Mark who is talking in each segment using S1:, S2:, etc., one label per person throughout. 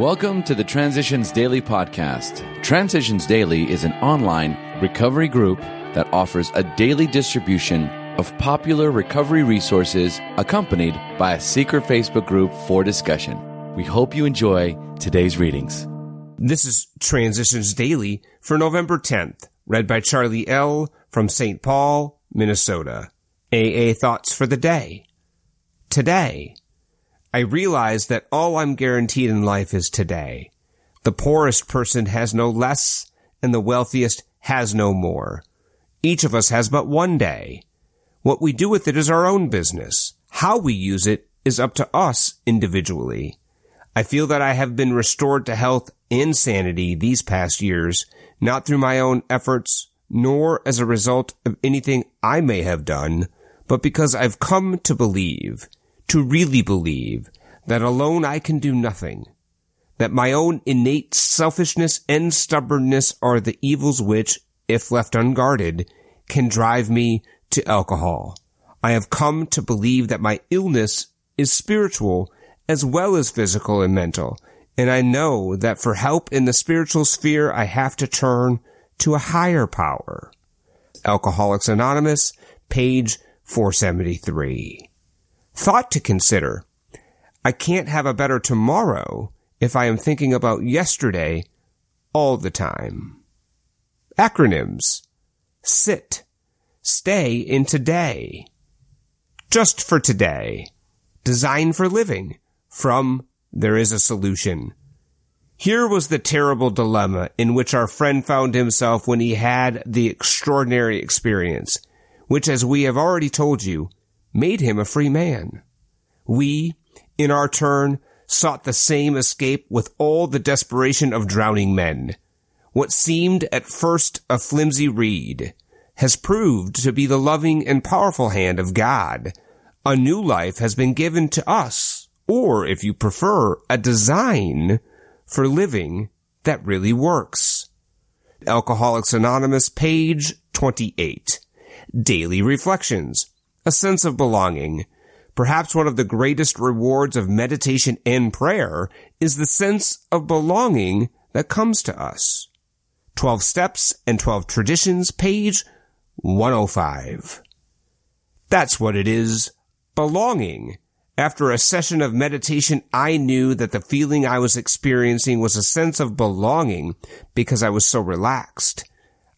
S1: Welcome to the Transitions Daily podcast. Transitions Daily is an online recovery group that offers a daily distribution of popular recovery resources accompanied by a secret Facebook group for discussion. We hope you enjoy today's readings.
S2: This is Transitions Daily for November 10th, read by Charlie L. from St. Paul, Minnesota. AA Thoughts for the Day. Today, I realize that all I'm guaranteed in life is today. The poorest person has no less, and the wealthiest has no more. Each of us has but one day. What we do with it is our own business. How we use it is up to us individually. I feel that I have been restored to health and sanity these past years, not through my own efforts, nor as a result of anything I may have done, but because I've come to believe to really believe that alone I can do nothing, that my own innate selfishness and stubbornness are the evils which, if left unguarded, can drive me to alcohol. I have come to believe that my illness is spiritual as well as physical and mental, and I know that for help in the spiritual sphere I have to turn to a higher power. Alcoholics Anonymous, page 473. Thought to consider. I can't have a better tomorrow if I am thinking about yesterday all the time. Acronyms. Sit. Stay in today. Just for today. Design for living. From There is a Solution. Here was the terrible dilemma in which our friend found himself when he had the extraordinary experience, which, as we have already told you, made him a free man. We, in our turn, sought the same escape with all the desperation of drowning men. What seemed at first a flimsy reed has proved to be the loving and powerful hand of God. A new life has been given to us, or if you prefer, a design for living that really works. Alcoholics Anonymous, page 28. Daily Reflections a sense of belonging. Perhaps one of the greatest rewards of meditation and prayer is the sense of belonging that comes to us. 12 Steps and 12 Traditions, page 105. That's what it is. Belonging. After a session of meditation, I knew that the feeling I was experiencing was a sense of belonging because I was so relaxed.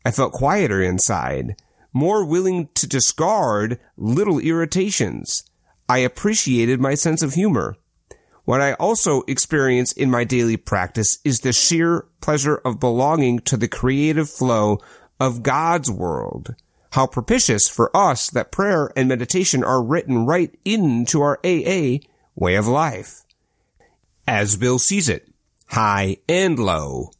S2: I felt quieter inside more willing to discard little irritations. I appreciated my sense of humor. What I also experience in my daily practice is the sheer pleasure of belonging to the creative flow of God's world. How propitious for us that prayer and meditation are written right into our AA way of life. As Bill sees it, high and low.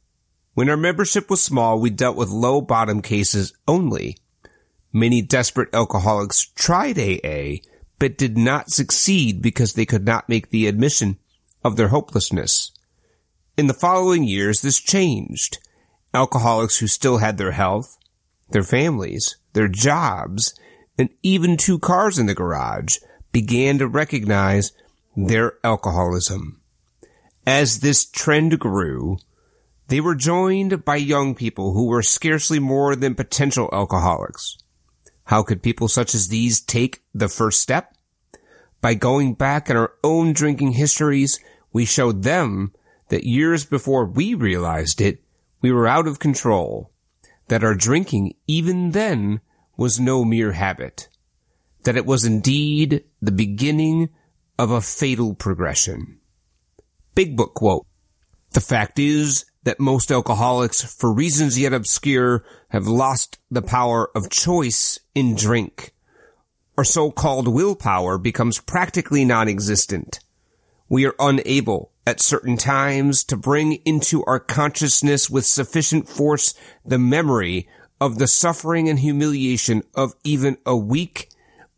S2: When our membership was small, we dealt with low bottom cases only. Many desperate alcoholics tried AA, but did not succeed because they could not make the admission of their hopelessness. In the following years, this changed. Alcoholics who still had their health, their families, their jobs, and even two cars in the garage began to recognize their alcoholism. As this trend grew, they were joined by young people who were scarcely more than potential alcoholics. How could people such as these take the first step? By going back in our own drinking histories, we showed them that years before we realized it, we were out of control, that our drinking even then was no mere habit, that it was indeed the beginning of a fatal progression. Big book quote. The fact is that most alcoholics, for reasons yet obscure, have lost the power of choice in drink. Our so-called willpower becomes practically non-existent. We are unable at certain times to bring into our consciousness with sufficient force the memory of the suffering and humiliation of even a week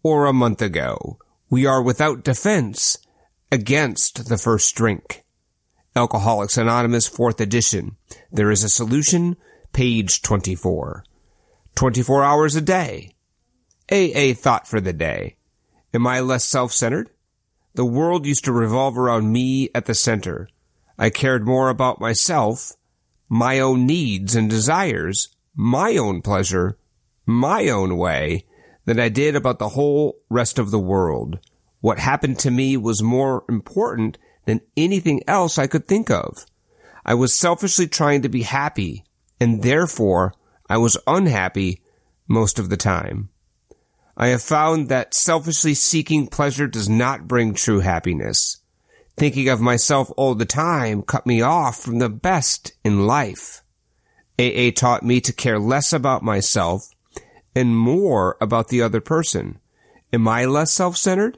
S2: or a month ago. We are without defense against the first drink. Alcoholics Anonymous, fourth edition. There is a solution, page 24. 24 hours a day. AA thought for the day. Am I less self-centered? The world used to revolve around me at the center. I cared more about myself, my own needs and desires, my own pleasure, my own way, than I did about the whole rest of the world. What happened to me was more important than anything else I could think of. I was selfishly trying to be happy, and therefore I was unhappy most of the time. I have found that selfishly seeking pleasure does not bring true happiness. Thinking of myself all the time cut me off from the best in life. AA taught me to care less about myself and more about the other person. Am I less self-centered?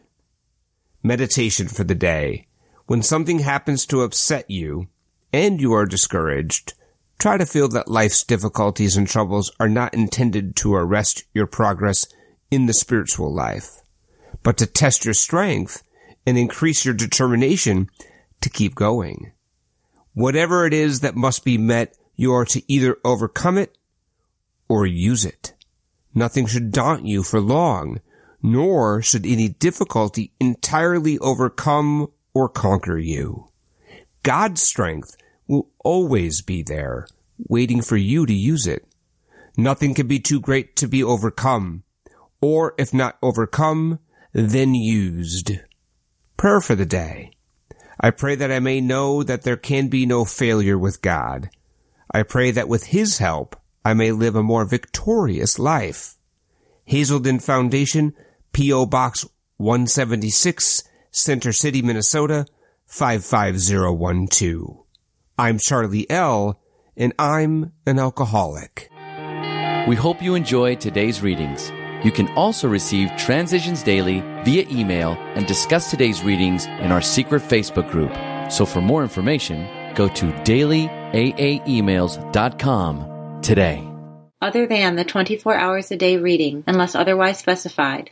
S2: Meditation for the day. When something happens to upset you and you are discouraged, try to feel that life's difficulties and troubles are not intended to arrest your progress in the spiritual life, but to test your strength and increase your determination to keep going. Whatever it is that must be met, you are to either overcome it or use it. Nothing should daunt you for long, nor should any difficulty entirely overcome or conquer you. God's strength will always be there, waiting for you to use it. Nothing can be too great to be overcome, or if not overcome, then used. Prayer for the day. I pray that I may know that there can be no failure with God. I pray that with His help, I may live a more victorious life. Hazelden Foundation, P.O. Box 176, Center City, Minnesota, 55012. I'm Charlie L., and I'm an alcoholic.
S1: We hope you enjoy today's readings. You can also receive Transitions Daily via email and discuss today's readings in our secret Facebook group. So for more information, go to dailyaaemails.com today.
S3: Other than the 24 hours a day reading, unless otherwise specified,